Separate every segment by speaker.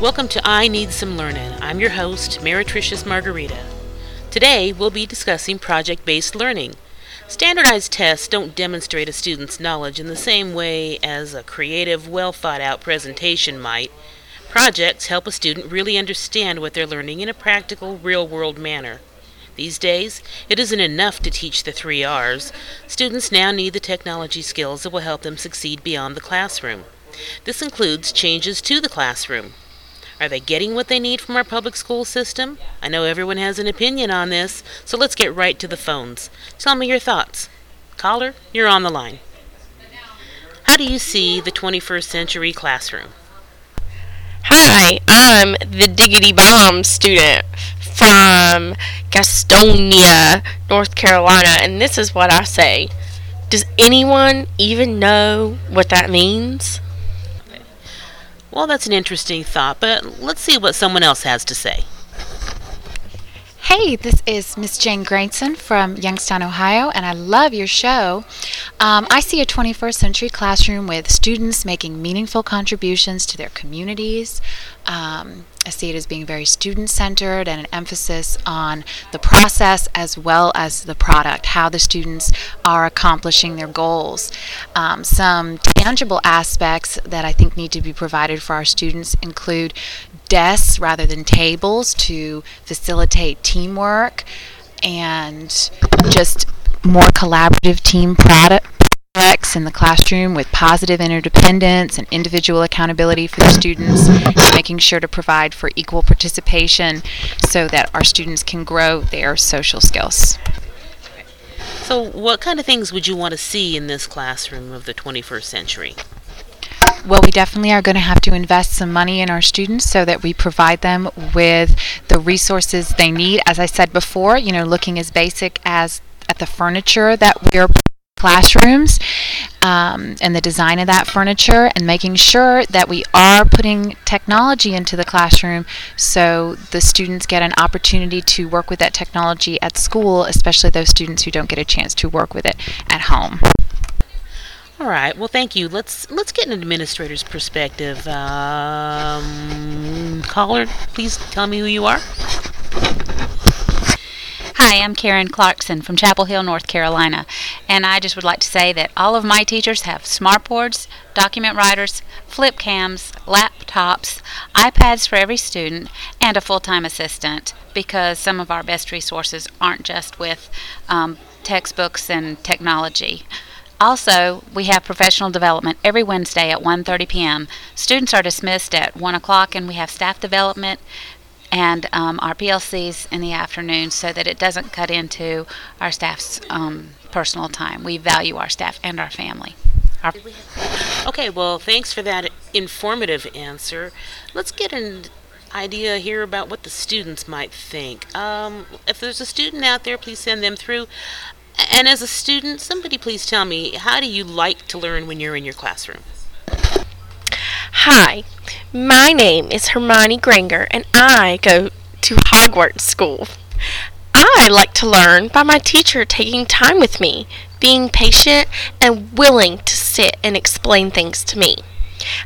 Speaker 1: Welcome to I Need Some Learning. I'm your host, Meretricious Margarita. Today, we'll be discussing project based learning. Standardized tests don't demonstrate a student's knowledge in the same way as a creative, well thought out presentation might. Projects help a student really understand what they're learning in a practical, real world manner. These days, it isn't enough to teach the three R's. Students now need the technology skills that will help them succeed beyond the classroom. This includes changes to the classroom. Are they getting what they need from our public school system? I know everyone has an opinion on this, so let's get right to the phones. Tell me your thoughts. Caller, you're on the line. How do you see the 21st century classroom?
Speaker 2: Hi, I'm the Diggity Bomb student from Gastonia, North Carolina, and this is what I say. Does anyone even know what that means?
Speaker 1: Well, that's an interesting thought, but let's see what someone else has to say.
Speaker 3: Hey, this is Miss Jane Grayson from Youngstown, Ohio, and I love your show. Um, I see a 21st century classroom with students making meaningful contributions to their communities. Um, I see it as being very student centered and an emphasis on the process as well as the product, how the students are accomplishing their goals. Um, some tangible aspects that I think need to be provided for our students include desks rather than tables to facilitate teamwork and just more collaborative team product in the classroom with positive interdependence and individual accountability for the students, making sure to provide for equal participation so that our students can grow their social skills.
Speaker 1: So, what kind of things would you want to see in this classroom of the 21st century?
Speaker 3: Well, we definitely are going to have to invest some money in our students so that we provide them with the resources they need. As I said before, you know, looking as basic as at the furniture that we're classrooms um, and the design of that furniture and making sure that we are putting technology into the classroom so the students get an opportunity to work with that technology at school, especially those students who don't get a chance to work with it at home.
Speaker 1: All right. Well, thank you. Let's let's get an administrator's perspective. Um, caller, please tell me who you are.
Speaker 4: Hi, I'm Karen Clarkson from Chapel Hill, North Carolina, and I just would like to say that all of my teachers have smartboards, document writers, flip cams, laptops, iPads for every student, and a full-time assistant because some of our best resources aren't just with um, textbooks and technology. Also, we have professional development every Wednesday at 1:30 p.m. Students are dismissed at 1 o'clock, and we have staff development and um, our PLCs in the afternoon so that it doesn't cut into our staff's um, personal time. We value our staff and our family. Our
Speaker 1: Okay, well, thanks for that informative answer. Let's get an idea here about what the students might think. Um, if there's a student out there, please send them through. And as a student, somebody please tell me, how do you like to learn when you're in your classroom?
Speaker 2: Hi, my name is Hermione Granger, and I go to Hogwarts School. I like to learn by my teacher taking time with me, being patient, and willing to sit and explain things to me.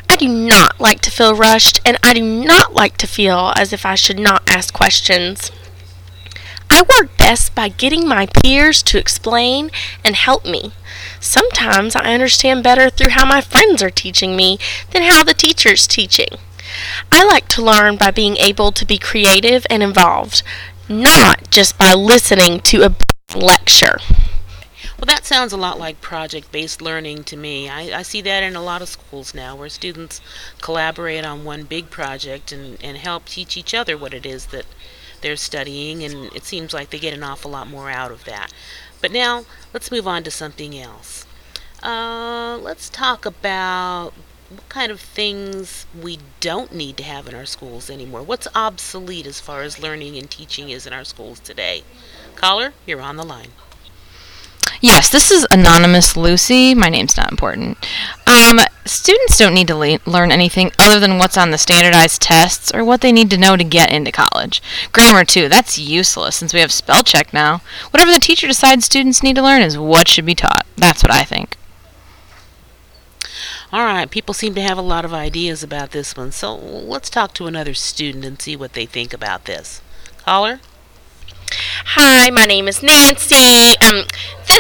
Speaker 2: I do not like to feel rushed, and I do not like to feel as if I should not ask questions. Work best by getting my peers to explain and help me. Sometimes I understand better through how my friends are teaching me than how the teacher's teaching. I like to learn by being able to be creative and involved, not just by listening to a lecture.
Speaker 1: Well, that sounds a lot like project based learning to me. I, I see that in a lot of schools now where students collaborate on one big project and, and help teach each other what it is that they're studying, and it seems like they get an awful lot more out of that. But now, let's move on to something else. Uh, let's talk about what kind of things we don't need to have in our schools anymore. What's obsolete as far as learning and teaching is in our schools today? Caller, you're on the line.
Speaker 5: Yes, this is Anonymous Lucy. My name's not important. Um, students don't need to le- learn anything other than what's on the standardized tests or what they need to know to get into college. Grammar, too, that's useless since we have spell check now. Whatever the teacher decides students need to learn is what should be taught. That's what I think.
Speaker 1: All right, people seem to have a lot of ideas about this one, so let's talk to another student and see what they think about this. Caller?
Speaker 2: Hi, my name is Nancy. Um,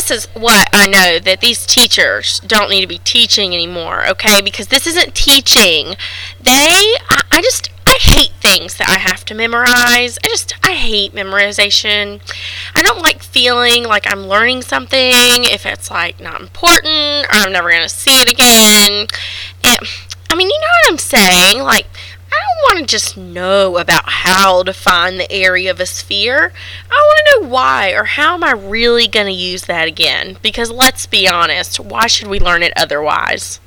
Speaker 2: this is what I know that these teachers don't need to be teaching anymore, okay? Because this isn't teaching. They, I, I just, I hate things that I have to memorize. I just, I hate memorization. I don't like feeling like I'm learning something if it's like not important or I'm never going to see it again. And, I mean, you know what I'm saying? Like, I don't want to just know about how to find the area of a sphere. I want to know why or how am I really going to use that again? Because let's be honest, why should we learn it otherwise?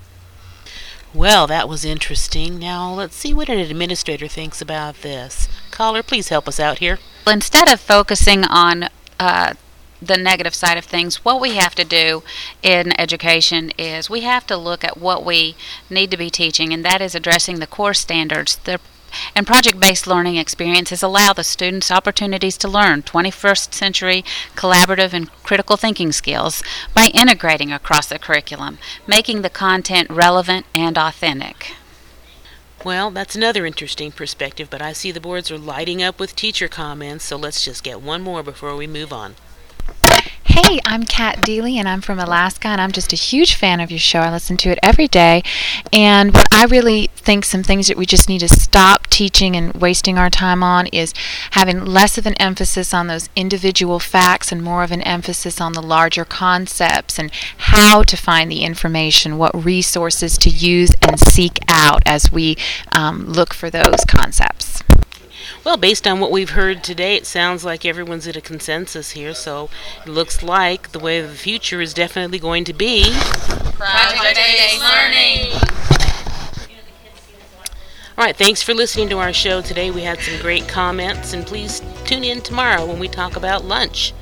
Speaker 1: Well, that was interesting. Now, let's see what an administrator thinks about this. Caller, please help us out here.
Speaker 4: Well, instead of focusing on uh, the negative side of things, what we have to do in education is we have to look at what we need to be teaching, and that is addressing the core standards. The and project based learning experiences allow the students opportunities to learn 21st century collaborative and critical thinking skills by integrating across the curriculum, making the content relevant and authentic.
Speaker 1: Well, that's another interesting perspective, but I see the boards are lighting up with teacher comments, so let's just get one more before we move on.
Speaker 3: Hey, I'm Kat Deely, and I'm from Alaska, and I'm just a huge fan of your show. I listen to it every day, and what I really think some things that we just need to stop teaching and wasting our time on is having less of an emphasis on those individual facts and more of an emphasis on the larger concepts and how to find the information, what resources to use and seek out as we um, look for those concepts.
Speaker 1: Well, based on what we've heard today, it sounds like everyone's at a consensus here, so it looks like the way of the future is definitely going to be
Speaker 2: Project-based learning.
Speaker 1: All right, thanks for listening to our show today. We had some great comments, and please tune in tomorrow when we talk about lunch.